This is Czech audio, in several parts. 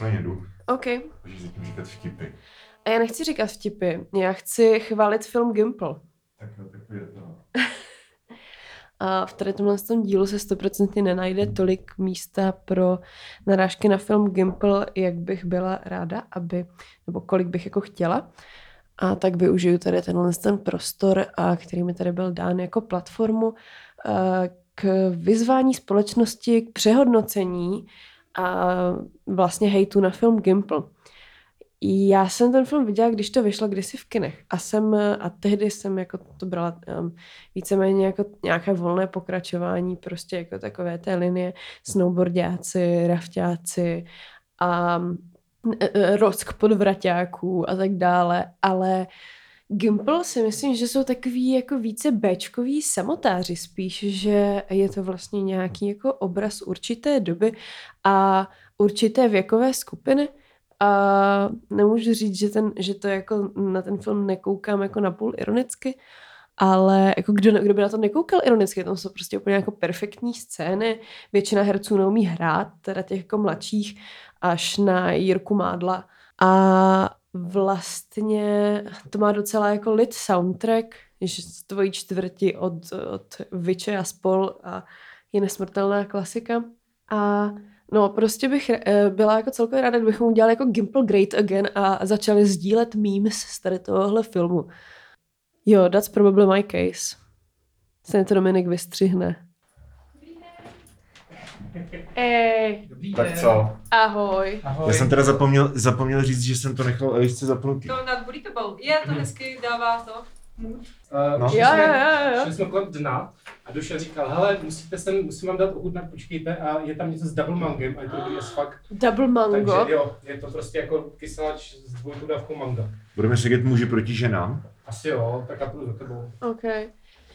takhle jedu. OK. Můžeš zatím říkat vtipy. A já nechci říkat vtipy, já chci chválit film Gimple. Tak jo, tak je to. A v tady tomhle tom dílu se stoprocentně nenajde tolik místa pro narážky na film Gimple, jak bych byla ráda, aby, nebo kolik bych jako chtěla. A tak využiju tady tenhle ten prostor, a který mi tady byl dán jako platformu a, k vyzvání společnosti k přehodnocení a vlastně hejtu na film Gimple. Já jsem ten film viděla, když to vyšlo kdysi v kinech. A jsem, a tehdy jsem jako to brala um, víceméně jako nějaké volné pokračování, prostě jako takové té linie snowboardiáci, rafťáci a e, e, rock podvraťáků a tak dále, ale Gimple si myslím, že jsou takový jako více Bčkový samotáři spíš, že je to vlastně nějaký jako obraz určité doby a určité věkové skupiny a nemůžu říct, že, ten, že to jako na ten film nekoukám jako napůl ironicky, ale jako kdo, kdo by na to nekoukal ironicky, tam jsou prostě úplně jako perfektní scény, většina herců neumí hrát, teda těch jako mladších, až na Jirku Mádla. A vlastně to má docela jako lit soundtrack, že z tvojí čtvrti od, od Viče a spol a je nesmrtelná klasika. A No, prostě bych eh, byla jako celkově ráda, kdybychom udělali jako Gimple Great Again a začali sdílet memes z tady tohohle filmu. Jo, that's probably my case. Se to Dominik vystřihne. Ej, Tak co? ahoj. Ahoj. Já jsem teda zapomněl, zapomněl říct, že jsem to nechal Elišce zapnutý. To nad Burrito Je to hezky, dává to. Uh, No. šli Jo, jsme- jo, jo, jo. Šli jsme kolem dna a Duša říkal, hele, musíte sem, musím vám dát ochutnat, počkejte, a je tam něco s double mangem a je to dobrý as fuck. Double mango. Takže jo, je to prostě jako kyseláč s dvojkou dávkou manga. Budeme sedět muži proti ženám. Asi jo, tak já půjdu za tebou. OK.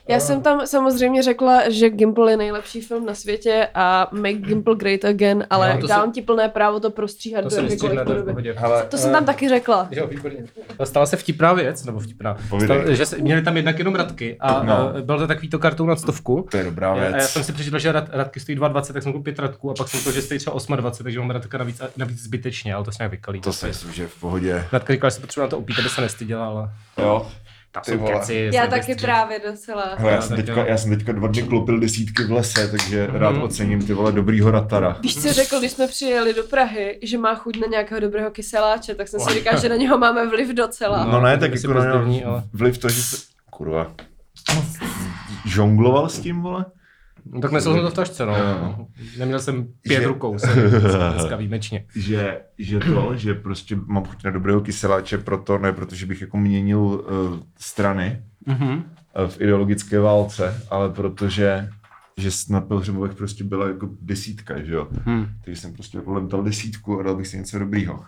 Já jsem tam samozřejmě řekla, že Gimple je nejlepší film na světě a Make Gimple Great Again, ale No, to dám se- ti plné právo to prostříhat To do jakékoliv nestříhne, to podoby. jsem tam taky řekla. Jo, výborně. Stala se vtipná věc, nebo vtipná. Stala, že se, měli tam jednak jenom Radky a No. no. byl to takový to kartou na stovku. to je dobrá A já věc. jsem si přečetl, že rad, Radky stojí 22, tak jsem koupil pět Radků a pak jsem to, že stojí třeba 28, takže mám Radka navíc, navíc zbytečně, ale to se nějak vykalí. To si myslím, že je v pohodě. Radka říkala, že se potřebuje na to opít, aby se nestyděla, ale Jo. Tam Ty jsou vole. keci. Já taky bystří. právě docela. Hele, já, No, jsem teďka, já jsem teďka dva dny klopil desítky v lese, takže Mhm. rád ocením ty vole dobrýho ratara. Víš, co řekl, když jsme přijeli do Prahy, že má chuť na nějakého dobrého kyseláče, tak jsem si říkal, že na něho máme vliv docela. No, ne, to tak jako na něho ale- vliv to, že se... Kurva. Žongloval s tím, vole? No, tak nesl jsem to v tašce, no. Jo. Neměl jsem pět Že- rukou, sorry, dneska výjimečně. Že, že to, že prostě mám chuť na dobrého kyseláče proto, ne protože bych jako měnil uh, strany Mhm. uh, v ideologické válce, ale protože že na Pilhřemovech prostě byla jako desítka, že jo. Hmm. Takže jsem prostě jako leptal desítku a dal bych si něco dobrýho.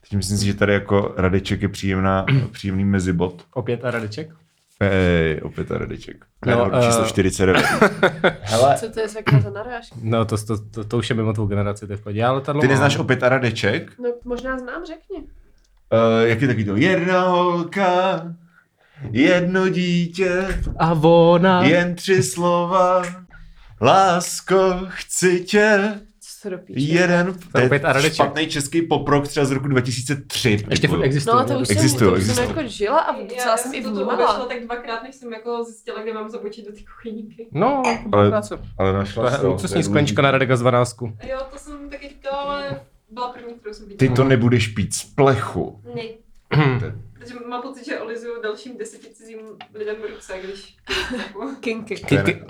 Teď myslím si, že tady jako Radeček je příjemná, příjemný mezibot. Opět a Radeček? Hej, opět a Radeček. No, No, uh... číslo eh, 49. Hele, Co to je sakra za narážku? No, to, to, to, to, už je mimo tvou generaci, to je v pohodě. Já letadlo ty mám. neznáš opět a Radeček? No možná znám, řekni. Uh, jak je taky to? Jedna holka, jedno dítě, A ona... jen tři slova. Lásko, chci tě. Co do píče? Jeden. To je opět a Radeček. špatný český poprok třeba z roku 2003. Ještě furt existuje. No a to už Existují, jsem, to už jsem jako žila a Já, docela já jsem i vnímala. obešla tak dvakrát, než jsem jako zjistila, kde mám zabočit do té kuchyňky. No, Ale-. Ale To našla je jsi to. luxusní sklenička na Radeka z 12. Jo, to jsem taky říkala, ale byla první, kterou jsem Ty viděla. to nebudeš pít z plechu. Ne. Protože mám pocit, že olizuju dalším deseti cizím lidem ruce, když jako... Kinky. Kinky.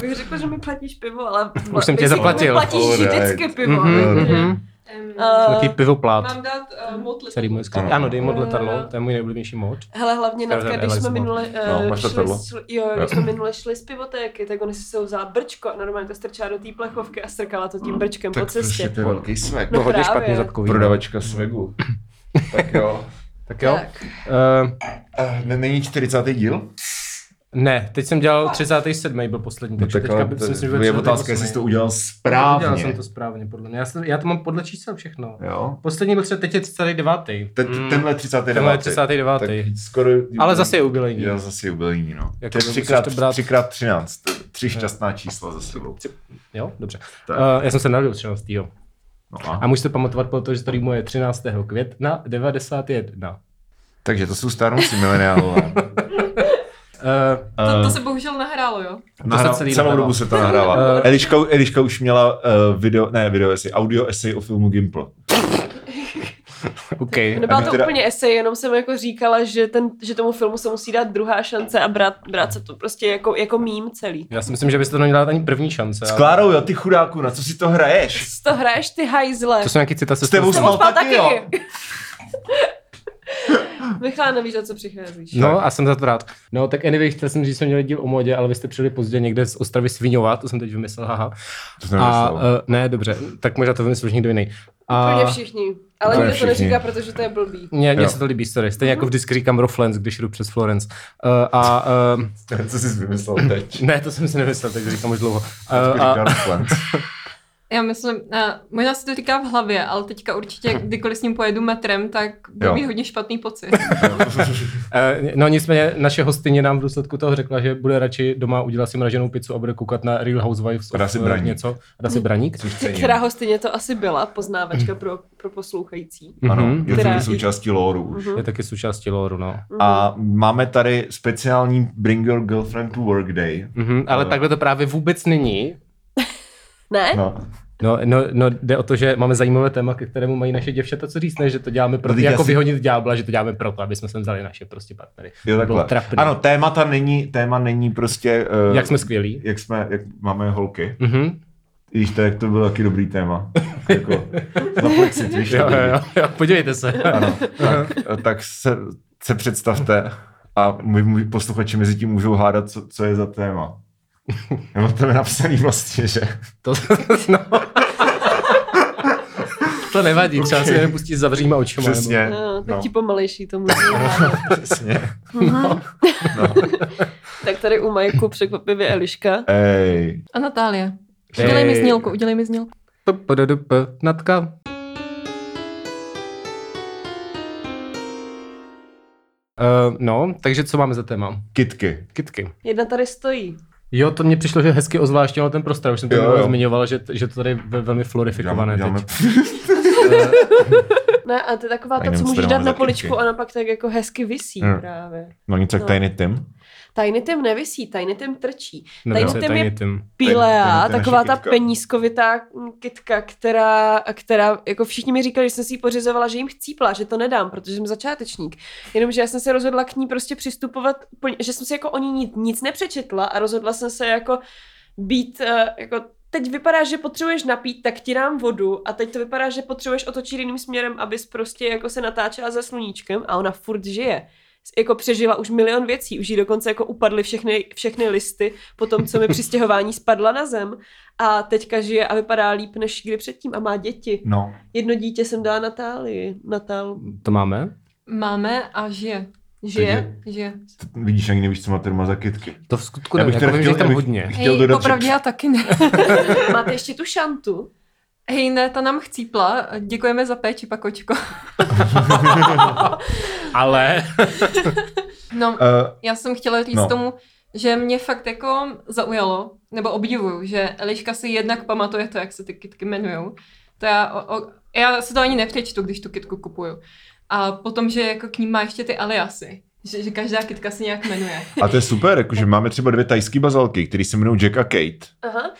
Bych řekla, že mi platíš pivo, ale... Už jsem tě zaplatil. Mi platíš Alright. vždycky pivo. Mhm, takže- mhm. Um, A- Takový pivoplát. mám dát uh, mod můj skvělý. Ano. Ano, dej mod letadlo, Jo. to je můj nejoblíbenější mod. Hele, hlavně Natka, když jsme minule, No, uh, máš šli, letadlo? šli, jo, když jsme minule šli z pivotéky, tak oni si se vzala brčko a normálně to strčila do té plechovky a strkala to tím brčkem po Tak prostě cestě. to je velký svek. No To hodně špatný zadkový. Prodavačka svegu. tak jo. Tak jo. Tak. Uh, Uh, není 40. díl? Ne, teď jsem dělal 37. byl poslední, No takže tak teďka si myslím, že to byl je otázka, jestli jsi to udělal Udělal správně. jsem to správně, podle mě. Já, jsem, já to mám podle čísel všechno. Jo? Poslední byl třeba teď je 39. Ten, Mm. tenhle 39. Tenhle je 39. Tak skoro... Ale zase je jubilejní. Já zase jubilejní, no. Jako to je musíš třikrát, to brát- třikrát 13. Tři šťastná čísla za sebou. Jo, dobře. Tak. Uh, já jsem se narodil 13. No A a? můžete pamatovat, protože to rýmuje 13. května 91. Takže to jsou stárnoucí mileniálové. Uh, To, to se bohužel nahrálo, jo? Nahrál, celý celou nahrává. dobu se to nahrává. Eh. Eliška, Eliška už měla uh, video, ne video esej, audio esej o filmu Gimple. OK. Nebyla to teda- úplně esej, jenom jsem jako říkala, že, ten, že tomu filmu se musí dát druhá šance a brát, brát se to prostě jako, jako mím celý. Já si myslím, že byste to neměli dát ani první šance. S ale- Klárou, jo, ty chudáku, na co si to hraješ? To hraješ ty hajzle? To jsou nějaký citace. S tebou spal spal taky, jo. Michal, nevíš, o co přicházíš. No a jsem za to rád. No tak anyway, chtěl jsem říct, že jsme měli díl o modě, ale vy jste přijeli pozdě někde z Ostravy Sviňova, to jsem teď vymyslel, haha. To jsem A uh, ne, dobře, tak možná to vymyslel už někdo jiný. A Úplně všichni. Ale nikdo to neříká, protože to je blbý. Mně, mně se to líbí, sorry. Stejně jako vždycky říkám Roflens, když jdu přes Florence. Uh, a uh, Co jsi vymyslel teď? ne, to jsem si nemyslel, takže říkám už dlouho. Uh, a... Já myslím, uh, možná si to říká v hlavě, ale teďka určitě, kdykoliv s ním pojedu metrem, tak budu mít hodně špatný pocit. Uh, no nicméně naše hostyně nám v důsledku toho řekla, že bude radši doma udělat si mraženou pizzu a bude koukat na Real Housewives. A dá si eh, braník. Něco. A dá si braník. Která hostyně to asi byla, poznávačka pro, pro poslouchající. Ano, Mhm. je to součástí lore už. Mhm. Je taky součástí loru, no. A máme tady speciální Bring Your Girlfriend to Work Day. Mhm, ale Ale- takhle to právě vůbec není. Ne? No. No, no, no, jde o to, že máme zajímavé téma, ke kterému mají naše děvčata co říct, ne, že to děláme pro teď jako si- vyhonit ďábla, že to děláme proto, aby jsme sem vzali naše prostě partnery. Jo, To bylo takhle. trapný. Ano, témata není, téma není prostě... Uh, Jak jsme skvělí. Jak jsme, jak máme holky. Mhm. Víš, tak to bylo taky dobrý téma. jako, zaplexit, víš. Jo, to jo, jo, jo, podívejte se. Ano, tak, tak se, se představte a můj, můj posluchači mezi tím můžou hádat, co, co je za téma. Já mám tam je napsaný vlastně, že? To, no. to nevadí, třeba si je nepustí s zavřýma očima. nebo- Přesně. No, tak No. ti pomalejší to může Přesně. no. No. Tak tady u Majku překvapivě Eliška. Ej. A Natálie. Ej. Udělej mi znělku, udělej mi znělku. Natka. Uh, no, takže co máme za téma? Kitky. Kitky. Jedna tady stojí. Jo, to mně přišlo, že hezky ozvláštnilo ten prostor, už jsem to Jo, zmiňoval, že, že to tady je ve- velmi florifikované Děláme, teď. děláme, Ne, a to je taková Tak ta, co můžeš dát na poličku ona pak tak jako hezky visí Hmm. právě. no nic jak No. Tiny Tim. Tiny Tim nevisí, Tiny Tim trčí. Co Tiny je Tim je. Pilea, taková ta kytka. penízkovitá kytka, která, která, jako všichni mi říkali, že jsem si ji pořizovala, že jim chcípla, že to nedám, protože jsem začátečník. Jenomže já jsem se rozhodla k ní prostě přistupovat, že jsem si jako o ní nic, nic nepřečetla a rozhodla jsem se jako být, eh, jako teď vypadá, že potřebuješ napít, tak ti dám vodu a teď to vypadá, že potřebuješ otočit jiným směrem, abys prostě jako se natáčela za sluníčkem a ona furt žije. Jako přežila už milion věcí, už jí dokonce jako upadly všechny, všechny listy po tom, co mi při stěhování spadla na zem a teďka žije a vypadá líp než kdy předtím a má děti. No. Jedno dítě jsem dala Natálii. Natál To máme? Máme a žije. žije. Žije. Vidíš, ani nevíš, co má za kytky. To v skutku Já nevím, bych jako teda vím, že jich chtěl- tam hodně. Chtěl Hej, dodat, popravdě že- já taky ne. Máte ještě tu šantu? Hej, ne, ta nám chcípla. Děkujeme za péči, pakočko. Ale... No, Uh, já jsem chtěla říct No. tomu, že mě fakt jako zaujalo, nebo obdivuju, že Eliška si jednak pamatuje to, jak se ty kitky jmenujou. To já, o, o, já si to ani nepřečtu, když tu kitku kupuju. A potom, že jako k ním má ještě ty aliasy. Že, že každá kitka se nějak jmenuje. a to je super, jakože máme třeba dvě tajské bazalky, které se jmenují Jack a Kate. Aha.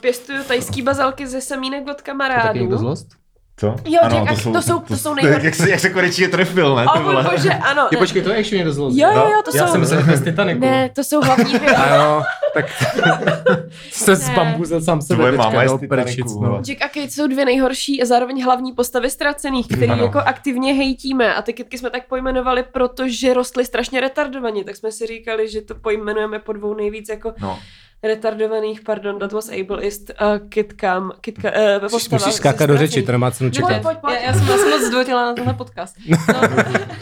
Pěstuju tajský bazalky ze semínek od To taky někdo kamarádů. zlost? Co? Jo, Jack a- to jsou- to jsou nejhorší. Jak se, jak se konečně trefil, ne? O ty můj vole? bože, ano. Je, ne. počkej, to je ještě někdo zlost. Jo, jo, jo, to Já jsou... jsem myslel, že to z Titaniku. Ne, to jsou hlavní dvě. A jo, tak se Ne. zbambuzel sám sebe Tvoje máma je z Titaniku, vole. no. Jack a Kate jsou dvě nejhorší a zároveň hlavní postavy ztracených, který Ano. jako aktivně hejtíme a ty kytky jsme tak pojmenovali, protože rostly strašně retardovaně, tak jsme si říkali, že to pojmenujeme po dvou nejvíc jako No. Retardovaných, pardon, that was ableist, uh, kitkám, kitka, uh, postava. Musíš skákat do řeči, to nemá cenu čekat. pojď, pojď. Já, já jsem vás moc zdvořila na tenhle podcast. No,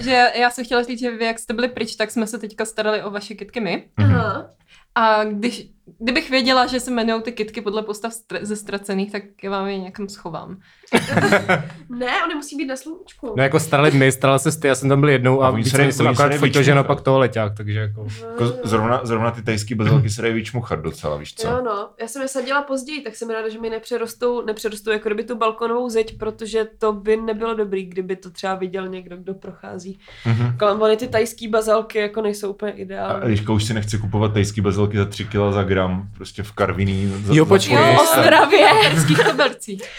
že já jsem chtěla říct, že vy, jak jste byli pryč, tak jsme se teďka starali o vaše kitky my. Aha. A když, kdybych věděla, že se jmenují ty kitky podle postav stra- ze ztracených, tak já vám je někam schovám. Ne, oni musí být na sluníčku. No jako starali my, starala se ty, já jsem tam byl jednou a, A víceméně jsem akorát že naopak toho leťák, takže jako... Jako zrovna, zrovna ty tajský bazilky se dají vyčmuchat docela, víš co? Jo, no. Já jsem je sadila později, tak jsem ráda, že mi nepřerostou, nepřerostou jako kdyby tu balkonovou zeď, protože to by nebylo dobrý, kdyby to třeba viděl někdo, kdo prochází. Mhm. Kolem ony ty tajský bazalky jako nejsou úplně A ideální. Eliška už si nechce kupovat tajský bazilky za 3 kg za gram, prostě v karviní. Za, Jo, počkej. Jo. Ostravě.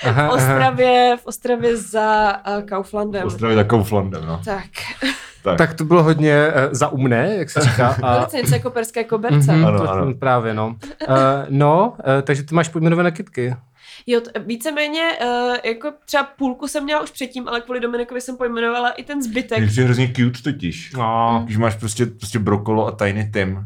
Aha, v Ostravě, v Ostravě za uh, Kauflandem. Ostravě za Kauflandem, no. Tak, Tak. Tak to bylo hodně uh, zaumné, jak se říká. A... velice něco jako perské koberce. Mhm, Ano, to- ano. Právě, no. Uh, no, uh, takže ty máš pojmenované kitky. Jo, t- víceméně, uh, jako třeba půlku jsem měla už předtím, ale kvůli Dominikovi jsem pojmenovala i ten zbytek. Je hrozně cute totiž. No. Když máš prostě, prostě brokolo a Tiny Tim.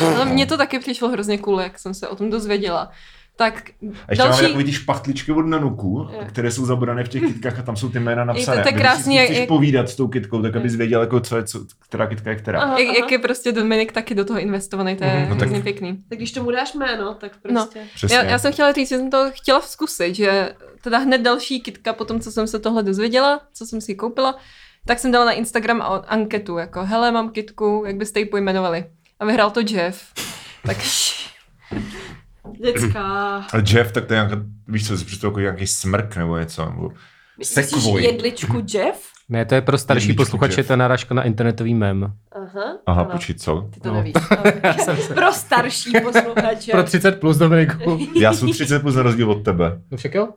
Ale mně to taky přišlo hrozně cool, jak jsem se o tom dozvěděla. Tak A ještě máme další... takový ty špachtličky od Nanuku, Jo. které jsou zabrané v těch kytkách a tam jsou ty jména napsané. to je kdyby krásný, si jak- chceš jak- povídat s tou kytkou, tak abys věděl, jako co je, co, která kytka je která. Aha, Jak, aha. jak je prostě Dominik taky do toho investovaný, to je Mhm, no tak- pěkný. Tak když tomu dáš jméno, tak prostě. Přesně. Já, já jsem chtěla říct, že jsem to chtěla zkusit, že teda hned další kitka, po tom, co jsem se tohle dozvěděla, co jsem si ji koupila, tak jsem dala na Instagram anketu, jako hele, mám kitku, jak byste ji pojmenovali. A vyhrál to Jeff. Tak Dětská. A Jeff, tak to je nějaká, víš co, si představuji jako nějaký smrk nebo něco. Nebo... Myslíš Sekvoj. jedličku Jeff? Ne, to je pro starší Jedličku, posluchače Jeff. ta narážka na internetový mem. Aha. Aha, ano. počít, co? Ty to No. nevíš. Pro starší posluchače. Pro 30 plus, Dominiku. Já jsem 30 plus na rozdíl od tebe. No však jo?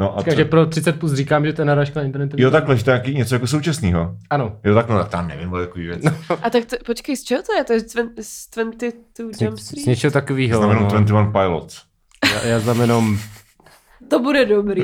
No a Říkám, že pro 30 plus říkám, že to je narážka na internetový Jo, takhle, že to je něco jako současného. Ano. Jo, takhle, no, tam nevím, ale takový věc. A tak to, počkej, z čeho to je? To je z twen- z 22 Z, Jump z Street? něčeho takového. Znamená No. 21 Pilots. Já, já znám jenom... To bude dobrý.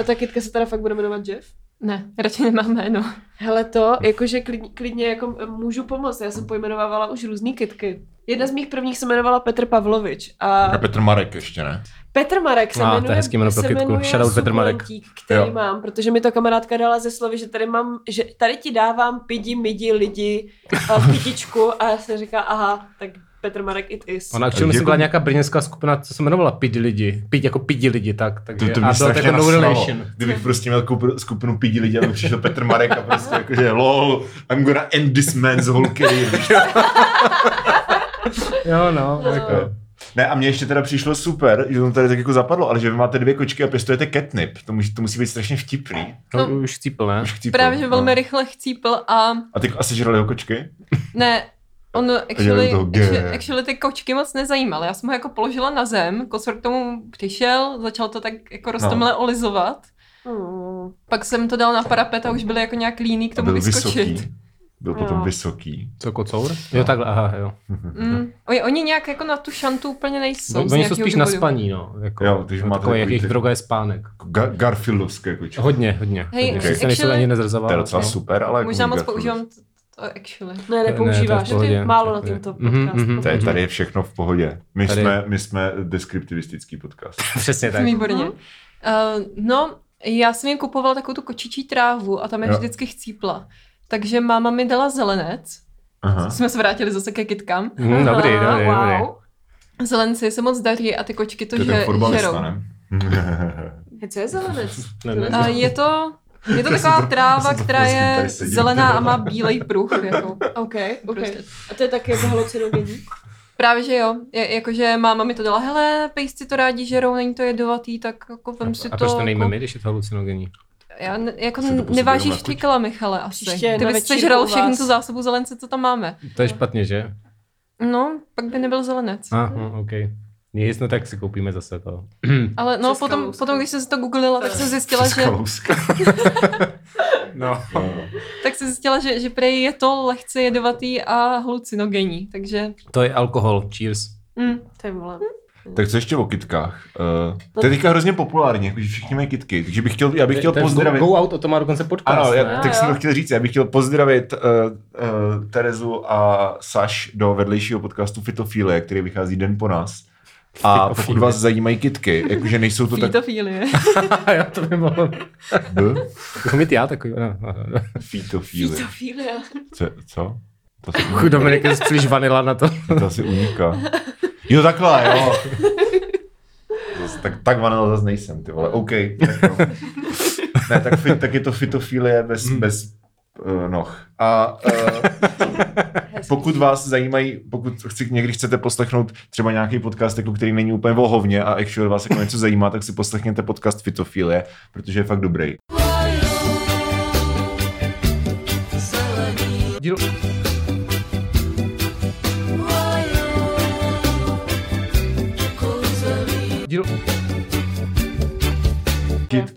A ta kytka se teda fakt bude jmenovat Jeff? ne, radši nemám jméno. Hele to, jakože klidně, klidně jako můžu pomoct. Já jsem pojmenovávala už různý kytky. Jedna z mých prvních se jmenovala Petr Pavlovič a A Petr Marek ještě, ne? Petr Marek se Ah, to je jmenuje, hezký jméno pro se kytku. jmenuje Shoutout Petr Marek. který Jo. mám, protože mi to kamarádka dala ze slovy, že tady mám, že tady ti dávám pidi, midi, lidi a kytičku a já jsem říká, aha, tak Petr Marek it is. Ona actually myslím Jako- byla nějaká brněnská skupina, co se jmenovala Pidi lidi. Pidi jako Pidi lidi, tak. Takže, To, to a to strašně jako no relation. Kdybych prostě měl skupinu pidi lidí, aby přišel Petr Marek a prostě jakože lol, I'm gonna end this man's whole career. víš co? Jo, no. Jako. Ne, a mně ještě teda přišlo super, že to tady tak jako zapadlo, ale že vy máte dvě kočky a pěstujete catnip. To musí, to musí být strašně vtipný. No, už cípl, ne? Už chcípl, Právě, že velmi no. rychle chcípl a A ty asi žrali ho kočky? ne, on actually, G. actually, actually ty kočky moc nezajímal. Já jsem ho jako položila na zem, kosor k tomu přišel, začal to tak jako roztomile olizovat. Mm. Pak jsem to dal na parapet a už byly jako nějak líný k tomu vyskočit. vysoký. Byl potom Jo. vysoký. Co, kocour? Jo, takhle, aha, jo. Mm. Oni, oni nějak jako na tu šantu úplně nejsou. No, oni jsou spíš na důvodu. spaní, no. Jako, Jo, takže máte takový, jejich ty- droga je spánek. Ga- Garfieldovské kočky. Hodně, hodně. Hej, hodně. okay. Se nejsou actually- ani To je docela super, ale... Možná jako moc Garfield. používám to, actually. Ne, Ne, nepoužíváš, to je málo na To je- tomto Mhm, podcastu. mhm. Tady, tady je všechno v pohodě. My, Tady- jsme, my jsme deskriptivistický podcast. Přesně tak. Výborně. Mhm. Uh, no, já jsem jim kupovala takovou tu kočičí trávu a tam je Jo. vždycky chcípla. Takže máma mi dala zelenec. Aha. Jsme se vrátili zase ke kytkám. Hm, dobrý, dobrý, dobrý. wow. Zelenci se moc daří a ty kočky to, To že, žerou. ne? Co je zelenec? Ne, ne. A je to, je to taková tráva, která je zelená a má bílej pruh. Jako. OK, OK. Prostě. A to je taky jako halucinogenní? Právě, že jo. Je, jakože máma mi to dala, hele, pejsci to rádi žerou, není to jedovatý, tak jako vem si A to. proč to nejme jako, my, když je to halucinogenní? Já ne, jako to nevážíš ty kila, Michale, asi. Příště Ty bys sežral vás. tu zásobu zelence, co tam máme. To je špatně, že? No, pak by nebyl zelenec. Aha, OK. Nic, no tak si koupíme zase to. Ale no, potom, potom, když jsem si to googlila, tak jsem zjistila, že, Kalouska. No. tak jsem zjistila, že, že prej je to lehce jedovatý a halucinogenní, takže To je alkohol, cheers. mm, Ty vole. Tak co ještě o kytkách? Uh, to je teďka hrozně populární, jakože všichni mají kytky, takže bych chtěl, já bych chtěl To pozdravit. Go, go out, o tom má dokonce podcast. Ano, já, tak Jo, jsem to chtěl říct, já bych chtěl pozdravit uh, uh, Terezu a Saš do vedlejšího podcastu Fitofilie, který vychází den po nás. A pokud vás zajímají kitky, jakože nejsou to tak... Fítofilie. já to by mohl. B? Jako mít já takový. No, no, no. Fitofilia. Co? co? To si, Chuj, Dominik je příliš vanila na to. to asi uniká. Jo, takhle, jo. Zas, tak, tak vanila zase nejsem, ty vole. OK. Tak jo. Ne, tak, fit, tak je to fitofilie bez, bez uh, noh. A uh, pokud vás zajímají, pokud chci, někdy chcete poslechnout třeba nějaký podcast, jako který není úplně vohovně a actually vás jako něco zajímá, tak si poslechněte podcast Fitofilie, protože je fakt dobrý. Díl...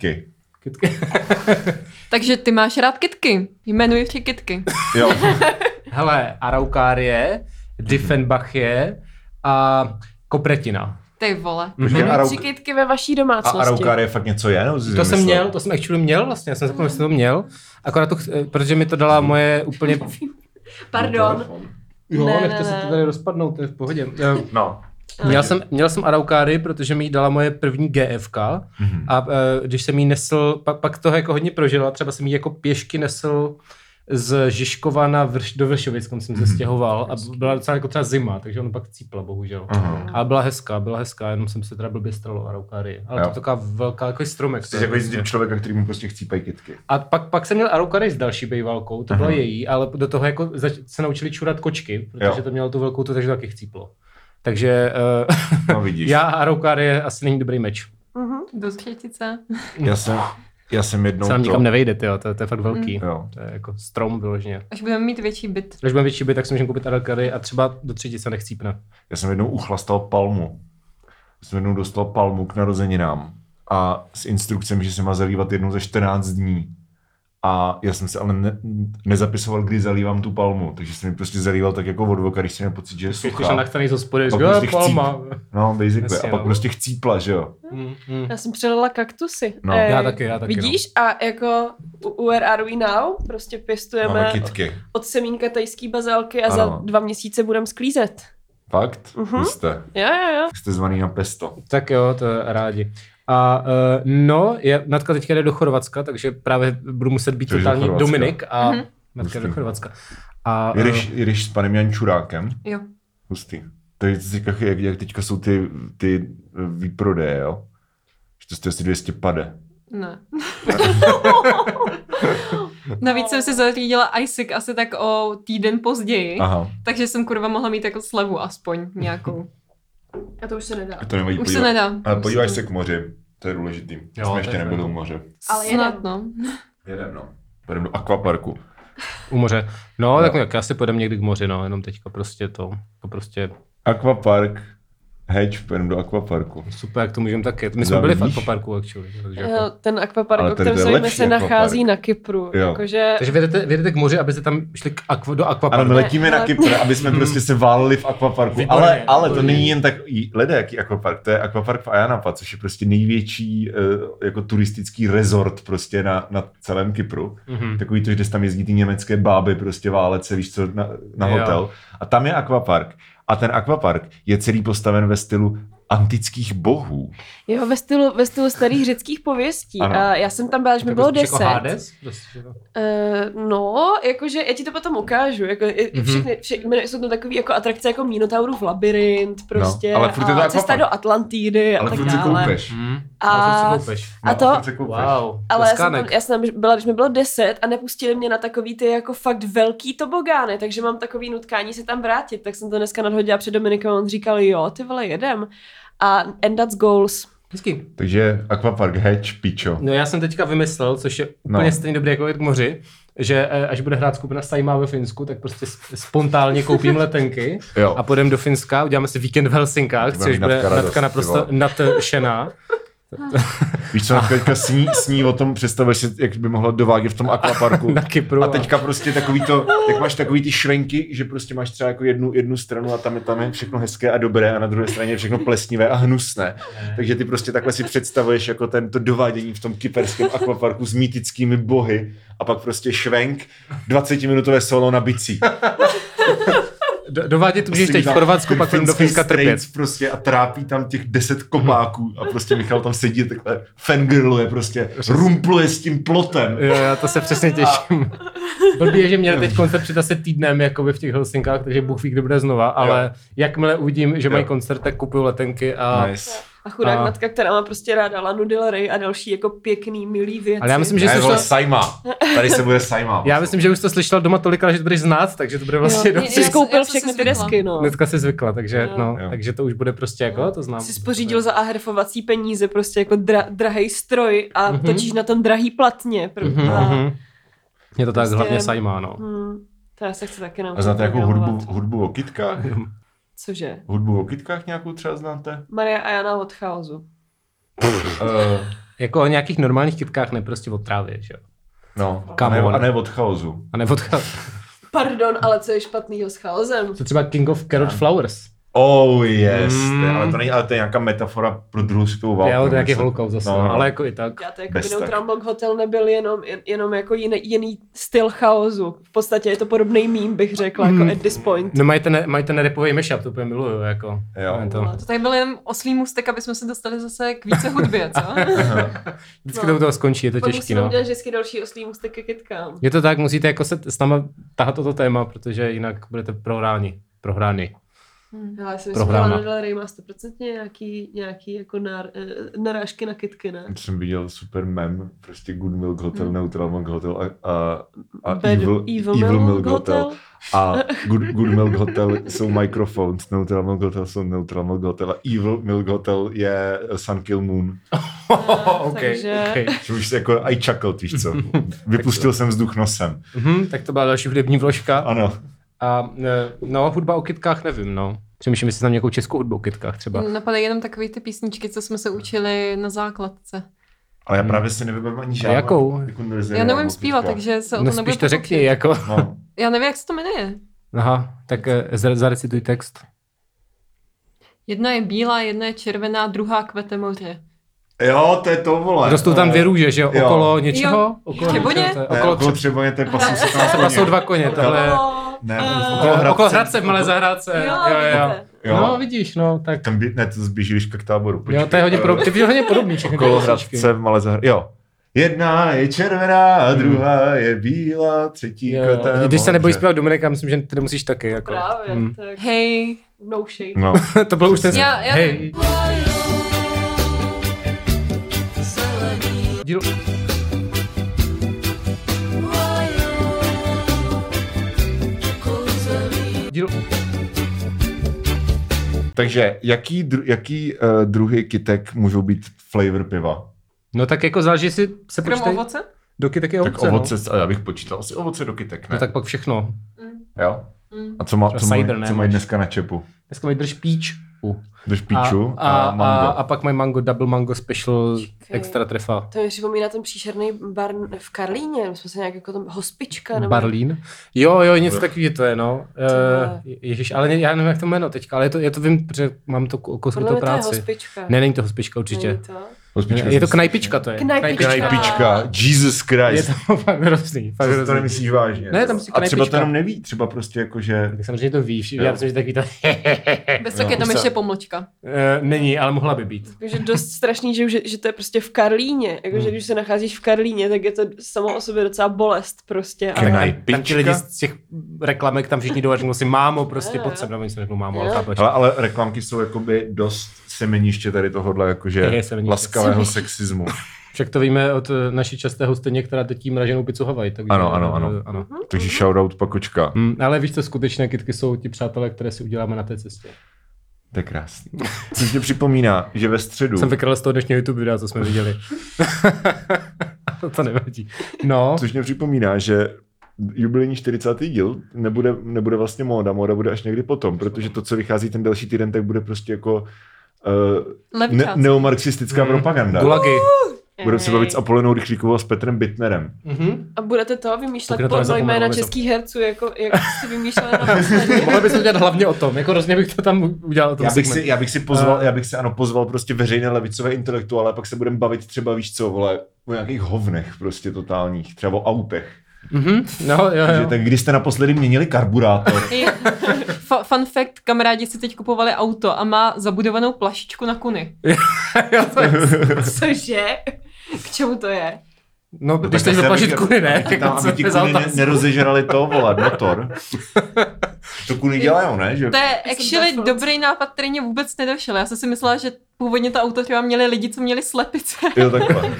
Kitky. Kytky. Takže ty máš rád kitky. Jmenuji tři kitky. Jo. Hele, Araukárie, Diffenbachie a Kopretina. Ty vole. Počkej, Arau... Tři kytky ve vaší A domácnosti. Araukár je fakt něco je? No, To jsem měl, to jsem actually měl vlastně, já jsem zapomněl, že jsem to měl. Akorát to, ch- protože mi to dala moje úplně... Pardon. Jo, Ne, nechte ne, se to tady rozpadnout, to je v pohodě. Eh, No. Měl jsem, měl jsem Araukáry, protože mi ji dala moje první GFK Mhm. a e, když jsem jí nesl, pak, pak toho jako hodně prožila, třeba jsem jí jako pěšky nesl z Žižkova na vrš, do Vršovic, kam jsem se stěhoval a byla docela jako třeba zima, takže on pak cípla, bohužel. Aha. A byla hezká, byla hezká, jenom jsem se teda blbě stralo Araukáry. Ale Jo. to je taková velká, jako stromek. Jsi to je jako jsi člověka, který mu prostě chcípají kitky. A pak, pak jsem měl Araucary s další bejvalkou, to byla Aha. její, ale do toho jako zač- se naučili čurat kočky, protože Jo. to mělo tu velkou, to takže to taky chcíplo. Takže uh, No vidíš. já a Araucary asi není dobrý meč. Mhm. Do třetice. Já jsem, já jsem jednou Se nám to... nikam nevejde, tyjo, to, to je fakt velký. Jo. To je jako strom vyloženě. Až budeme mít větší byt. Když budeme větší byt, tak si můžeme koupit Araucary a třeba do třetice nechcípne. Já jsem jednou uchlastal palmu. Já jsem jednou dostal palmu k narozeninám. A s instrukcemi, že se má zalívat jednou za 14 dní. A já jsem se ale ne, nezapisoval, kdy zalívám tu palmu. Takže jsem mi prostě zalíval tak jako od voka, když jsem měl pocit, že je Když jsem suchá. nachtaný z hospody, Pak říkám, prostě palma. No, basically. Jasně, a pak no. prostě chcípla, že jo. Mm, mm. Já jsem přelila kaktusy. No. Eh, Já taky, já taky, Vidíš? A jako u Where Are We Now prostě pěstujeme kitky. od semínka tajský bazálky a Ano. za dva měsíce budeme sklízet. Fakt? Mhm. Uh-huh. Jste. Jo, jo, jo. Jste zvaný na pesto. Tak jo, to rádi. A uh, no, je, Natka teďka jde do Chorvatska, takže právě budu muset být Jdeš do totální Chorvatska? Dominik a Mhm. Natka jde do Chorvatska. A, Jedeš, uh, jedeš s panem Jančurákem. Jo. Hustý. To je teďka, jak, jak teďka jsou ty, ty výprodeje, jo? Že to jste asi 200 pade. Ne. Navíc jsem si zařídila ISIC asi tak o týden později, Aha. takže jsem kurva mohla mít jako slevu aspoň nějakou. A to už se nedá. To nevadí. Už se podívej- nedá. Ale podíváš se k moři. To je důležitý. Jo, Jsme ještě je nebyli u moře. Ale Snad, jedem. no. Jedem, no. Půjdeme do akvaparku. u moře. No, Jo. tak, já si půjdem někdy k moři, no, jenom teďka prostě to, to prostě Akvapark. Hedge, půjdeme do akvaparku. super, jak to můžeme taky. My jsme byli v Zavíš? aquaparku, actually. Takže, Jo, jako, Ten akvapark, o kterém se se nachází akvapark. na Kypru. Jo. Jakože takže vyjedete, vyjedete k moři, abyste tam šli k aqu, do Ano, aquaparku. my letíme na Kypr, aby jsme prostě se váleli v akvaparku. Výborně, Ale, ale to není jen tak, lede, jaký akvapark, to je akvapark v Ayanapa, což je prostě největší uh, jako turistický resort prostě na, na celém Kypru. Mhm. Takový to, že tam jezdí ty německé báby prostě válet se, víš co, na, na Jo. hotel. A tam je akvapark. A ten akvapark je celý postaven ve stylu antických bohů. jo, ve stylu, ve stylu starých řeckých pověstí. Ano. A já jsem tam byla, když mi Jako bylo 10. Jako Hades? Prostě, no. Uh, no, jakože já ti to potom ukážu. Jako, mm-hmm. Mhm. všechny, všechny, jsou to takové jako atrakce jako Minotaurův labirint prostě. No, ale furt je to a cesta akvapark. do Atlantidy a Ale tak furt se dále. koupeš. Hmm. A- A, co koupeš? a to- furt se koupeš. Wow, Ale já jsem, tam, já jsem tam byla, když mi bylo 10 a nepustili mě na takový ty jako fakt velký tobogány, takže mám takový nutkání se tam vrátit. Tak jsem to dneska nadhodila před Dominikem a on říkal, jo, ty vole, jedem. A and that's goals. Hezký. Takže akvapark Hedge, pičo. No já jsem teďka vymyslel, což je No. úplně stejně dobrý jako jít k moři, že eh, až bude hrát skupina Sajma ve Finsku, tak prostě sp- spontánně koupím letenky Jo. a půjdeme do Finska, uděláme si víkend v Helsinkách, což bude Natka naprosto nadšená. Víš co, teďka sní, sní o tom, představuješ si, jak by mohla dovádět v tom akvaparku. Na Kypru. A teďka prostě takový to, jak máš takový ty švenky, že prostě máš třeba jako jednu, jednu stranu a tam je, tam je všechno hezké a dobré a na druhé straně je všechno plesnivé a hnusné. Takže ty prostě takhle si představuješ jako tento dovádění v tom kyperském akvaparku s mýtickými bohy a pak prostě švenk, 20-minutové solo na bicí. Do, dovádět můžeš teď v Chorvatsku, pak do Finska trpět. prostě a trápí tam těch deset kopáků a prostě Michal tam sedí takhle fangirluje prostě, rumpluje s tím plotem. Jo, já to se přesně těším. Blbý je, že měl teď koncert před asi týdnem jakoby v těch Helsinkách, takže Bůh ví, kdy bude znova, ale jakmile uvidím, že mají Jo. koncert, tak kupuju letenky a... Nice. A chudák A- Natka, která má prostě ráda Lanu Del Rey a další jako pěkný, milý věci. Ale já myslím, že vole, to... Saima. Tady se bude Saima. Já myslím, že už jsi to slyšel doma tolikrát, že to budeš znát, takže to bude vlastně jo, jsi já- já jsem všechny si ty desky, no. Dneska si zvykla, takže, Jo. no, Jo. takže to už bude prostě jako, to znám. Jsi spořídil za aherfovací peníze prostě jako dra, drahý stroj a Mhm. točíš na tom drahý platně. Pr- Mhm, a, mhm. Je to tak Prostě- hlavně sajmá, no. hm, to já se chci taky naučit A znáte jako hudbu, hudbu o kytkách? Cože? Hudbu o kytkách nějakou třeba znáte? Maria a Jana od chaosu. Uh, Jako o nějakých normálních kytkách, ne prostě od trávě, že jo. no, a ne, on. a ne od chaosu. A nebo od... Pardon, ale co je špatnýho s chaosem? To třeba King of Carrot Flowers. Oh yes, Mm. to je, ale to není, ale to je nějaká metafora pro druhou světovou válku. Jo, to je nějaký holokaust zase, No, no, no. ale jako i tak. Já to jako Bez Block Hotel nebyl jenom, jen, jenom jako jiný, jiný styl chaosu. V podstatě je to podobný mím, bych řekla, jako Mm. at this point. No mají ten, mají ten repový mashup, to úplně miluju, jako. Jo. To. No. To tady byl jen oslý můstek, aby jsme se dostali zase k více hudbě, co? Vždycky No. to u toho skončí, je to Pak těžký, musíme no. udělat vždycky další oslý můstek ke kytkám. Je to tak, musíte jako se s náma tahat toto téma, protože jinak budete prohráni. Prohráni. Já si myslím, že Prohrána. Lana Rey má 100% nějaký, nějaký jako nar, eh, narážky na kytky, ne? Já jsem viděl super mem, prostě Good Milk Hotel, Neutral Milk Hotel a, a, a Bad- Evil, Evil Evil, Milk Milk Hotel. Hotel. A Good, Good Milk Hotel jsou microphones, Neutral Milk Hotel jsou Neutral Milk Hotel a Evil Milk Hotel je Sun Kill Moon. OK, Takže- OK. Že už jako I chuckled, víš co. Vypustil jsem vzduch nosem. Mhm, tak to byla další hudební vložka. Ano. A e, no, hudba o kytkách nevím, no. Přemýšlím, jestli tam nějakou českou hudbu o kytkách třeba. Napadají jenom takové ty písničky, co jsme se učili na základce. Ale já právě si nevybavím ani žádnou. jakou? Jako Já neumím zpívat, takže se o No to nebudu spíš to řekni, jako. No. Já nevím, jak se to jmenuje. Aha, tak e, zare- zarecituj text. Jedna je bílá, jedna je červená, druhá kvete moře. Jo, to je to, vole. Rostou tam dvě růže, že jo? Jo. Okolo něčeho? Jo. Okolo Třeboně? Okolo okolo třeb- třeba je to pasou se tam třeba jsou dva koně, tohle. Ne, Eh, okolo Hradce. Okolo Hradce v Malé zahrádce. Jo, Jo, jo, jo. No, vidíš, no, tak... Tam bě- ne, to zběžíš k táboru. Jo, to je hodně podobný, ty vidíš hodně podobný všechny Okolo. Hradce v Malé Zahr... Jo. Jedna je červená, a druhá je bílá, třetí Jo, jo. Když se nebojí modře. zpívat Dominika, myslím, že ty nemusíš taky. Jako. Právě, Hmm. tak Hej, no shade. No. to bylo už ten... Já- já- Hej. Díl... Díl... Takže jaký, dru- jaký uh, druhy kytek můžou být flavor piva? No tak jako záleží, jestli se krom počítají ovoce? do kytek je Tak ovoce, ovoce, no. a já bych počítal asi ovoce do kytek, ne? no. tak pak všechno. Jo? Mm. A co, má, co, mají, co mají dneska na čepu? Dneska mají drž píč. Uh. Do špíču a, a, a, mango. a, a, pak mají mango, double mango special, Počkej. extra trefa. To mi připomíná ten příšerný bar v Karlíně, my jsme se nějak jako tam hospička nebo... Barlín. Jo, jo, něco takového to je, no. vole. Uh, ježiš, ale ne, já nevím, jak to jméno teďka, ale je to, je to vím, protože mám to Podle kousnutou mě to je práci. hospička. Ne, není to hospička určitě. Není to? Hospička Je to knajpička, to je. Knajpička. Knajpička, Jesus Je Christ. to fakt hrozný. Fakt To, to hrozný. nemyslíš vážně. Ne, tam si a třeba to knajpička. jenom neví, třeba prostě jako, že... Tak samozřejmě to víš, Jo. já myslím, že taky to Bez tak je tam ještě pomlčka. Eh, není, ale mohla by být. Takže dost strašný, že, že, že to je prostě v Karlíně. Jakože Hmm. když se nacházíš v Karlíně, tak je to samo o sobě docela bolest prostě. A Knaj- Tam ti Knajpička? lidi z těch reklamek tam všichni řeknou si mámo, prostě pod no, oni se řeknou mámo, ale ale reklamky jsou jakoby dost semeniště tady tohohle jakože Je semeniště. laskavého sexismu. Však to víme od eh, naší časté hostyně, která teď jí mraženou pizzu Hawaii. Takže, Ano, ano, ano. eh, ano. Takže shoutout Pakočka. Hmm, ale víš co, skutečné kytky jsou ti přátelé, které si uděláme na té cestě. To je krásný. Což mě připomíná, že ve středu, Jsem vykral z toho dnešního YouTube videa, co jsme viděli. to nevadí. No, což mě připomíná, že jubilejní 40. díl nebude, nebude vlastně móda, móda bude až někdy potom, protože to, co vychází ten další týden, tak bude prostě jako uh, ne- neomarxistická propaganda. gulagy. Budeme se bavit s Apolenou Rychlíkovou a s Petrem Bitnerem. Mhm. A budete to vymýšlet to podle jména českých herců, jako jak jste vymýšleli na. Mohli bychom udělat hlavně o tom, jako hrozně bych to tam udělal. Já bych, si, já bych si pozval, Eh. já bych si ano pozval prostě veřejné levicové intelektuále, a pak se budeme bavit třeba, víš co, vole, o nějakých hovnech prostě totálních, třeba o autech. Mhm, no, jo, Takže jo. tak když jste naposledy měnili karburátor, Fun fact, kamarádi si teď kupovali auto a má zabudovanou plašičku na kuny. Cože? K čemu to je? no, když tak chceš asi, vyplašit kuny, ne? aby tam, aby ti kuny ne, nerozežrali to, volat, motor. To kuny dělají, ne? Že? To je jsem actually dobrý nápad, který mě vůbec nedošel. Já jsem si myslela, že původně to auto třeba měli lidi, co měli slepice. Jo, takhle.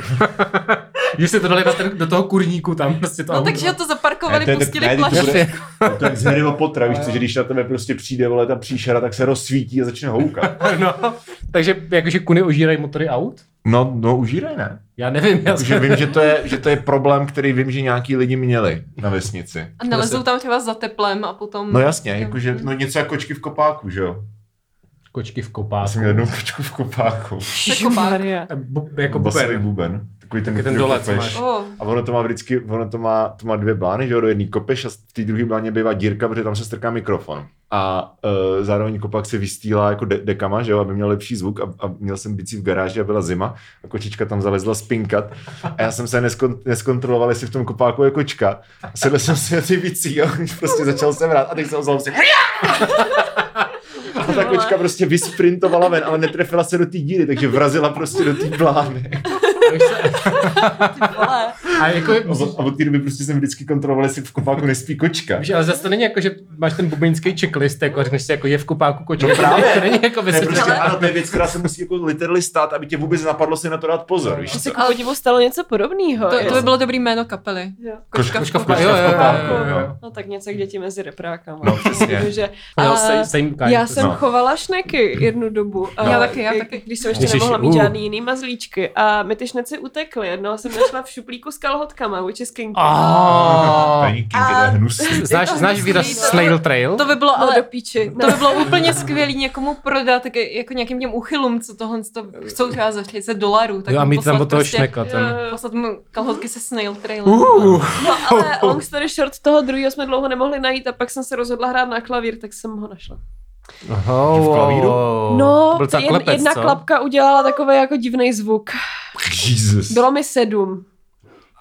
Když se to dali na ten, do toho kurníku tam, prostě to No takže to zaparkovali, Ne, to tak- pustili ne, to bude- tak z Harryho Pottera, víš co, že když na tebe prostě přijde vole ta příšera, tak se rozsvítí a začne houkat. No, takže jakože kuny ožírají motory aut? No, no užírej, ne? Já nevím, já Jakože vím, že to, je, že to je problém, který vím, že nějaký lidi měli na vesnici. A nalezou tam třeba za teplem a potom... No jasně, jakože no něco jako kočky v kopáku, že jo? Kočky v Já kopáku. jsem měl jednou kočku v kopáku. Bu, jako Basový buben. buben. Takový ten, ten který dole, co kopeš. máš. Oh, A ono to má vždycky, ono to má, to má dvě blány, že jo, do jedné kopeš a v té druhé bláně bývá dírka, protože tam se strká mikrofon. A uh, zároveň kopák se vystýlá jako de- dekama, že jo, aby měl lepší zvuk a, a měl jsem bicí v garáži a byla zima a kočička tam zalezla spinkat a já jsem se neskon, neskontroloval, jestli v tom kopáku je kočka. A sedl jsem si na ty bicí a prostě začal jsem rád a teď jsem ozval si a ta kočka prostě vysprintovala ven, ale netrefila se do té díry, takže vrazila prostě do té blány. always say. A jako, A od- A od té doby prostě jsem vždycky kontroloval, jestli v kopáku nespí kočka. Víš, ale zase to není jako, že máš ten bubenický checklist, jako a řekneš si, jako je v kopáku kočka. No právě. To není jako vysvětlené. prostě, ano, to je věc, která se musí jako literally stát, aby tě vůbec napadlo si na to dát pozor, víš To se co? k podivu stalo něco podobného. to, to by bylo dobrý jméno kapely. Jo. Kočka, Kočka v kopáku. Jo, jo, jo, jo, jo. No tak něco k děti mezi reprákama. No, přesně. Já jsem No. chovala šneky jednu dobu. A Já taky, já taky. Když jsem ještě nemohla mít uh. žádný jiný mazlíčky. A my ty šneci utekly. Jednoho jsem našla v šuplíku s kalhotkama, which is kinky. Ah. Kinky, to je hnusný. Znáš, to znáš výraz to- snail trail? To by bylo No ale... do píči. To by bylo úplně skvělý někomu prodat, tak jako nějakým těm uchylům, co tohle to chcou třeba za 30 dolarů. Tak Jo, a mít tam od toho prostě- šneka. Ten. Poslat mu kalhotky se snail trailem. Uh. No ale long story short, toho druhého jsme dlouho nemohli najít a pak jsem se rozhodla hrát na klavír, tak jsem ho našla. Oh, v klavíru? No, byl jed, klepec, jedna co? klapka udělala takový jako divný zvuk. Jesus. Bylo mi sedm.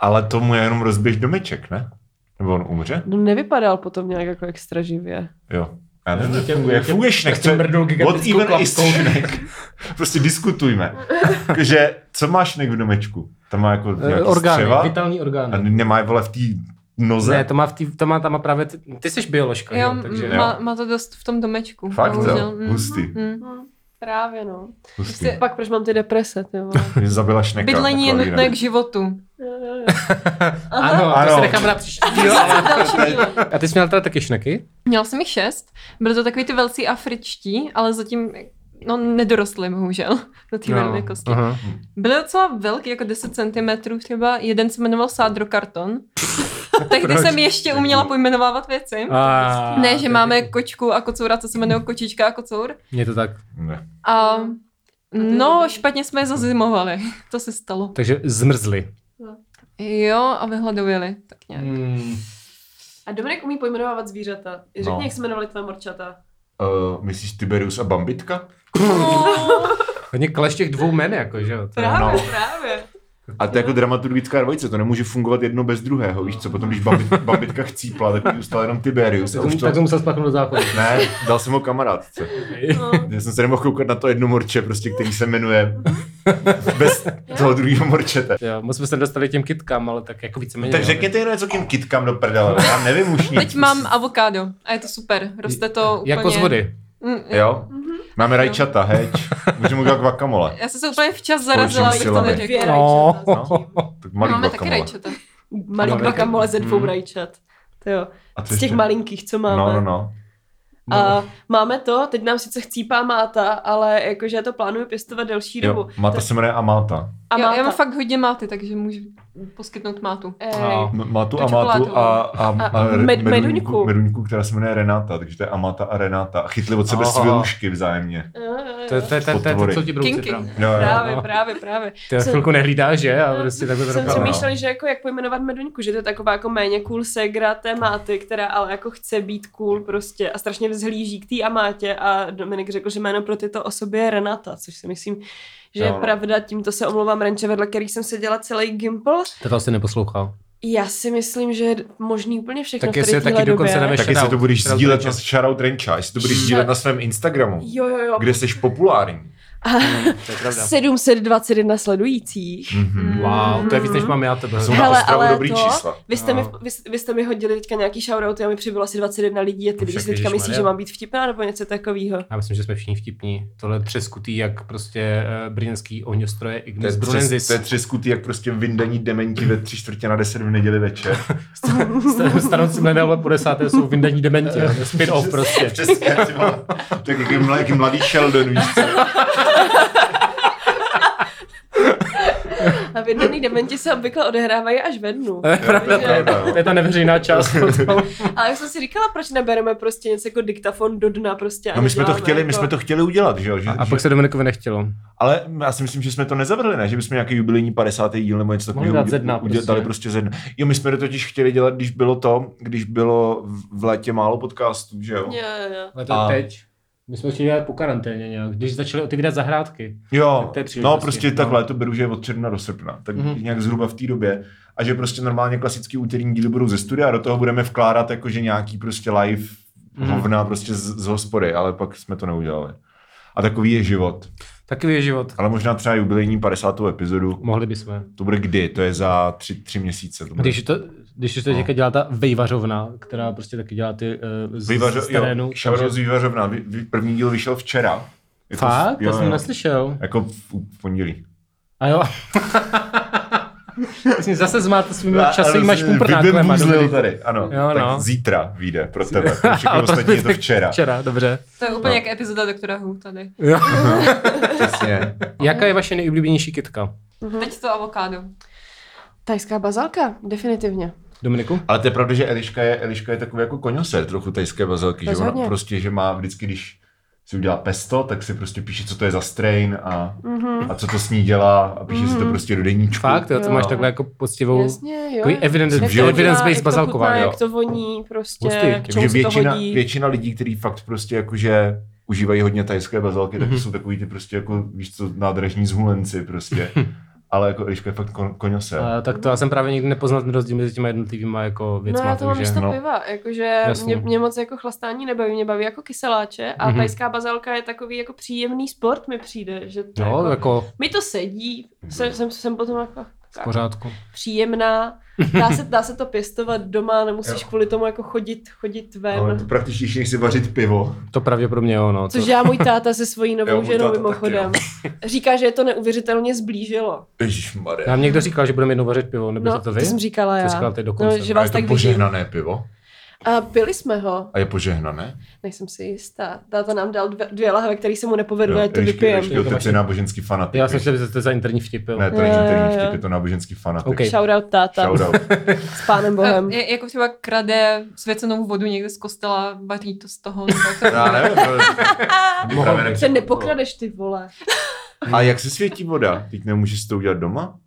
Ale tomu je jenom rozběž domeček, ne? Nebo on umře? No nevypadal potom nějak jako extra živě. Jo. Já nevím, jak Tě- funguje. Jak tě- funguje šnek? tak tě Co- What gigantickou even is? Prostě diskutujme. Takže, co má šnek v domečku? Tam má jako nějaký Orgány, střeva? vitální A orgány. nemá vole v té noze? Ne, to má, v tý, to má tam má právě, ty, ty jsi bioložka, Jo, jo, takže... má, má to dost v tom domečku. Fakt, jo? Mm. Hustý. Mm. Právě no. Hustý. Pak proč mám ty deprese, ty vole. Zabila šneka. Bydlení je nutné k životu. Ano, Ano. to se nechám na příští díl. A ty jsi měl teda taky šneky? Měla jsem jich šest. Byly to takový ty velcí afričtí, ale zatím no, nedorostly, bohužel, do té No, velikosti. aha. Byly docela velký, jako 10 cm třeba. Jeden se jmenoval Sádrokarton. Tehdy Proč? jsem ještě uměla pojmenovávat věci. A, Ne, že máme kočku a kocoura, co se jmenuje kočička a kocour. Je to tak. Ne. A je no, dobrý. špatně jsme je zazimovali. To se stalo. Takže zmrzli. Jo, a vyhladověli. Tak nějak. Hmm. A Dominik umí pojmenovávat zvířata. Řekni, No. jak se jmenovali tvé morčata. Uh, myslíš Tiberius a Bambitka? Hodně kleš těch dvou men, jako, že jo. To je- Právě, no. právě. A to je jako dramaturgická dvojice, to nemůže fungovat jedno bez druhého, víš co? Potom, když bambit, Bambitka chcípla, tak zůstal jenom Tiberius. A Tak už to, tak to musel spáchnout do záchodu. Ne, dal jsem ho kamarádce. No. Já jsem se nemohl koukat na to jedno morče, prostě, který se jmenuje bez toho druhého morčete. Jo, moc jsme se dostali těm kitkám, ale tak jako víceméně. Tak řekněte jenom něco k těm kitkám do prdele, já nevím už nic. Teď mám avokádo a je to super. Roste to úplně... Jako z vody. Mm, Jo? Máme rajčata, heč, můžeme udělat guacamole. Já jsem se úplně včas zarazila, abych to. Dvě No. No, tak malý Máme taky guacamole. rajčata. Malý Ano, guacamole ze dvou Mm. rajčat. To jo. A co Z těch ještě? malinkých, co máme. No, no, no. A máme to, teď nám sice chcípá máta, ale jakože já to plánuju pěstovat delší dobu. Jo, máta se jmenuje Amáta. A já, máta. já mám fakt hodně máty, takže můžu poskytnout mátu. Ej. M- Mátu Tu a Mátu a, a, a, A med- meduňku, meduňku. která se jmenuje Renáta, takže to je Amata a Renáta. A chytli od sebe svilušky vzájemně. jo, jo, jo. To je to, co ti brouci Kinky. právě. Jo, jo. Právě, právě, právě. Ty Jsem- chvilku nehlídáš, že? A prostě takhle jsem přemýšlel, že jako jak pojmenovat meduňku, že to je taková jako méně cool segra té máty, která ale jako chce být cool prostě a strašně vzhlíží k té amátě a Dominik řekl, že jméno pro tyto osoby je Renata, což si myslím, že je Jo, no. pravda, tímto se omlouvám Renče, vedle který jsem seděla celý Gimple. To to asi neposlouchal. Já si myslím, že je možný úplně všechno Tak v jestli tady taky dokonce době. dáme Tak jestli to budeš sdílet na. Shoutout Renča, jestli to budeš sdílet na svém Instagramu, Jo, jo, jo. kde jsi populární. To je pravda. 721 sledujících. Mhm. Wow, to je víc, než mám já tebe. Jsou na Hele, ale dobrý to- čísla. Vy jste, mi, No. vy, vy jste mi hodili teďka nějaký shoutouty a mi přibylo asi 21 lidí a ty lidi Však si teďka myslí, ježišmarja. že mám být vtipná nebo něco takového. Já myslím, že jsme všichni vtipní. Tohle je přeskutý, jak prostě uh, brněnský ohňostroje To je, Ignis Brunensis. to je třeskutý, jak prostě vyndaní dementi ve tři čtvrtě na deset v neděli večer. Stanoucí mileniálové po desáté jsou vyndaní dementi. Spin-off prostě. Přesně, tak jak, mladý, jak mladý Sheldon, víš co? A vydaný dementi se obvykle odehrávají až ve dnu. To je pravda, to je, ta neveřejná část. Ale já jsem si říkala, proč nebereme prostě něco jako diktafon do dna prostě. a No my jsme to chtěli, my jako... jsme to chtěli udělat, že jo? Že, A, a pak se Dominikovi nechtělo. ale já si myslím, že jsme to nezavrhli, ne? Že bychom nějaký jubilejní 50. díl nebo něco takového dát ze dna udělali prostě. dali prostě ze dna. Jo, my jsme to totiž chtěli dělat, když bylo to, když bylo v- létě málo podcastů, že jo? Jo, jo, jo. Ale to A- teď. My jsme chtěli dělat po karanténě nějak, když začali otevírat zahrádky. Jo, no příležitosti, prostě no. takhle, to beru, že je od června do srpna, tak Mhm. nějak zhruba v té době. A že prostě normálně klasický úterní díly budou ze studia a do toho budeme vkládat jakože nějaký prostě live Mhm. hovna prostě z, z hospody, ale pak jsme to neudělali. A takový je život. Takový je život. Ale možná třeba jubilejní 50. epizodu, Mohli bychom. to bude kdy? To je za tři, tři měsíce. To bude. Když to, když to No. teďka dělá ta vejvařovna, která prostě taky dělá ty uh, z, Vyvařo, z terénu. jo, shoutout z vy- První díl vyšel včera. Je to- Fakt? jo, to jsem jo. neslyšel. Jako v, v pondělí. A jo. Vlastně zase zmáte svými A- časovými a- špumprnáklema. vybembuzlil Dominiku. tady, ano. Jo, tak no. zítra vyjde pro tebe. Pro všechny ostatní je to včera. Včera, dobře. To je úplně No. jak epizoda Doktora Who tady. Jo. Přesně. Jaká je vaše nejoblíbenější kytka? Teď to avokádo. Tajská bazalka, definitivně. Dominiku? Ale to je pravda, že Eliška je, Eliška je takový jako koňoser trochu tajské bazalky, že ona Rozhodně. prostě, že má vždycky, když si udělá pesto, tak si prostě píše, co to je za strain a, Mhm. a co to s ní dělá a píše si to Mhm. prostě do deníčku. Fakt, jo, to Jo. máš takhle jako poctivou... Jasně, jo. Evidence, evidence-based bazalková. Jak to voní, prostě, Hustý. k čemu Takže se to většina, hodí. většina lidí, kteří fakt prostě jakože užívají hodně tajské bazalky, tak Mhm. to jsou takový ty prostě jako, víš co, nádražní zhulenci prostě. Ale jako Eliška je fakt kon, koňoser. A, tak to já jsem právě nikdy nepoznal ten rozdíl mezi těma jednotlivýma jako No věcma, já to mám místo no. piva, jakože Jasně. mě, mě, moc jako chlastání nebaví, mě baví jako kyseláče a Mhm. tajská bazalka je takový jako příjemný sport mi přijde, že to No, jako, jako mi to sedí, jsem, jsem, jsem potom jako v pořádku. příjemná, dá se, dá se to pěstovat doma, nemusíš Jo. kvůli tomu jako chodit, chodit ven. Ale to praktičtější, než si vařit pivo. To pravděpodobně jo, no. Což To, dělá můj táta se svojí novou Jo, ženou mimochodem. Říká, že je to neuvěřitelně zblížilo. Ježišmarja. nám někdo říkal, že budeme jednou vařit pivo, nebo No, to vy? to jsem říkala já. To říkal teď no, dokonce. že A vás je to tak vidím. požehnané pivo? A pili jsme ho, A je požehnané? nejsem si jistá. Táta nám dal dvě, dvě lahve, které se mu nepovedlo, Jo, ať to vypijem. Elišky, Otec je náboženský fanatik. Já jsem si že to je za interní vtip, jo. Ne, to není interní vtip, je to náboženský fanatik. OK. Shoutout táta Shoutout. s pánem Bohem. A je, jako třeba krade svěcenou vodu někde z kostela, vaří to z toho. Já nevím, Se to- nepokradeš ty vole. A jak se světí voda? Teď nemůžeš si to udělat doma?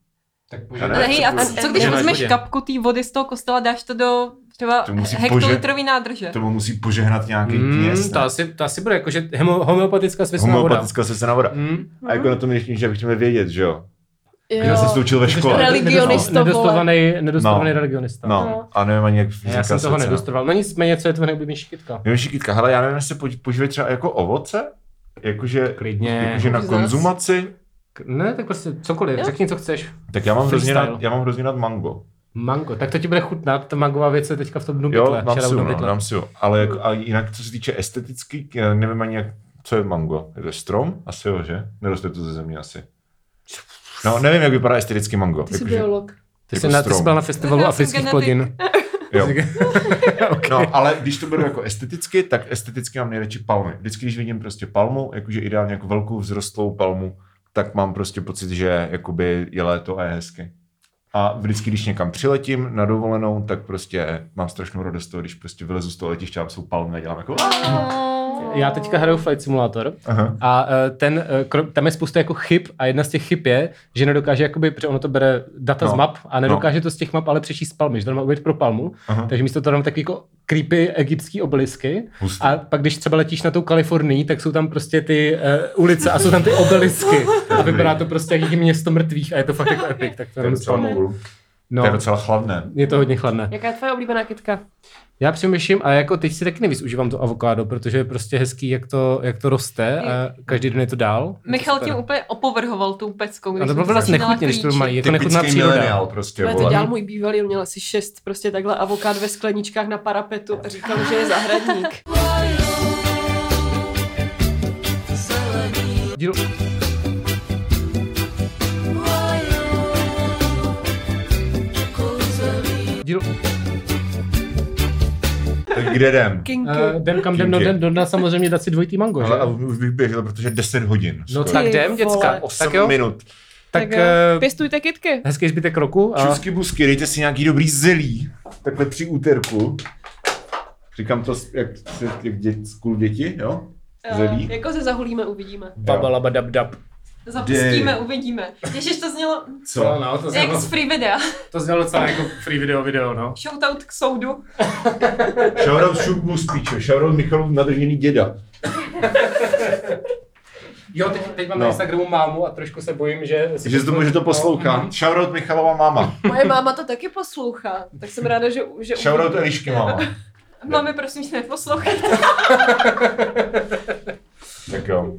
Tak ne, hej, a co- když vezmeš kapku té vody z toho kostela, dáš to do třeba To musí hektolitrový nádrže. Tomu musí požehnat nějaký Mm, kněz. to, asi, to asi bude jako, že hemo, homeopatická svěcená voda. Homeopatická svěcená voda. Mm. A jako na tom dnešní, že bychom vědět, že jo? Jo. Já jsem se to učil ve škole. Religionista. Nedostovaný, nedostovaný No. redegionista. No, No. a nevím ani jak Já jsem toho svěcená. nedostoval. No nicméně, co je tvoje nejoblíbenější kytka? Nevím, šikytka, hele, já nevím, jestli používají třeba jako ovoce? Jakože, Klidně. jakože na konzumaci? Ne, tak prostě cokoliv, Jo. řekni, co chceš. Tak já mám, hrozně rád, já mám hrozně rád mango. Mango, tak to ti bude chutnat, ta mangová věc je teďka v tom dnu Jo, bytle. mám si no, dám si ho. Ale jako, a jinak, co se týče esteticky, nevím ani jak, co je mango. Je to strom? Asi jo, že? Neroste to ze země asi. No, nevím, jak vypadá esteticky mango. Ty jsi biolog. Ty jsi, jako na, ty jsi byl na festivalu afrických plodin. Jo. okay. No, ale když to beru jako esteticky, tak esteticky mám nejradši palmy. Vždycky, když vidím prostě palmu, jakože ideálně jako velkou vzrostlou palmu, tak mám prostě pocit, že jakoby je léto a je hezky. A vždycky, když někam přiletím na dovolenou, tak prostě mám strašnou radost toho, když prostě vylezu z toho letiště a jsou palmy a dělám jako... Já teďka hraju Flight Simulator Aha. a eh, ten, eh, tam je spousta jako chyb a jedna z těch chyb je, že nedokáže, jakoby, protože ono to bere data No. z map a nedokáže to z těch map ale přečíst z palmy, že to má uvědět pro palmu, Aha. takže místo toho tam takový jako creepy egyptský obelisky Hustý. a pak když třeba letíš na tou Kalifornii, tak jsou tam prostě ty uh, ulice a jsou tam ty obelisky a vypadá to prostě jak město mrtvých a je to fakt jako epic, tak to To je docela. No, To je docela chladné. je to hodně chladné. Jaká je tvoje oblíbená kytka? Já přemýšlím, a jako teď si taky nejvíc užívám to avokádo, protože je prostě hezký, jak to, jak to roste a každý den je to dál. Michal tím úplně opovrhoval tou peckou. A když to bylo jsem vlastně nechutně, když to mají, jako nechutná Typický příroda. prostě, To, to dělal můj bývalý, on měl asi šest prostě takhle avokád ve skleničkách na parapetu a říkal, že je zahradník. Díl... Tak kde jdem? Kinky. Uh, jdem kam jdem, no jdem, jdem na samozřejmě dát si dvojitý mango, že? Ale a už bych běžel, protože 10 hodin. No skoro. tak jdem, děcka. vole. 8 Tak jo, minut. tak Tak eh, Pěstujte kytky. hezký zbytek roku. A... Čusky busky, dejte si nějaký dobrý zelí. Takhle při úterku. Říkám to jak, jak dě, skůl děti, jo? Zelí. Uh, jako se zahulíme, uvidíme. Babalaba Zapustíme, uvidíme. Ježiš, to znělo Co? no, to jak z free videa. to znělo docela jako free video video, no. Shoutout k soudu. Shoutout Šup Spíče, shoutout Michalův nadržený děda. Jo, teď, teď mám No. na Instagramu mámu a trošku se bojím, že... Si Že to, že to poslouchá. Mhm. Shoutout Michalova máma. Moje máma to taky poslouchá, tak jsem ráda, že... že Shoutout Elišky máma. Máme prosím tě neposlouchejte. Tak jo.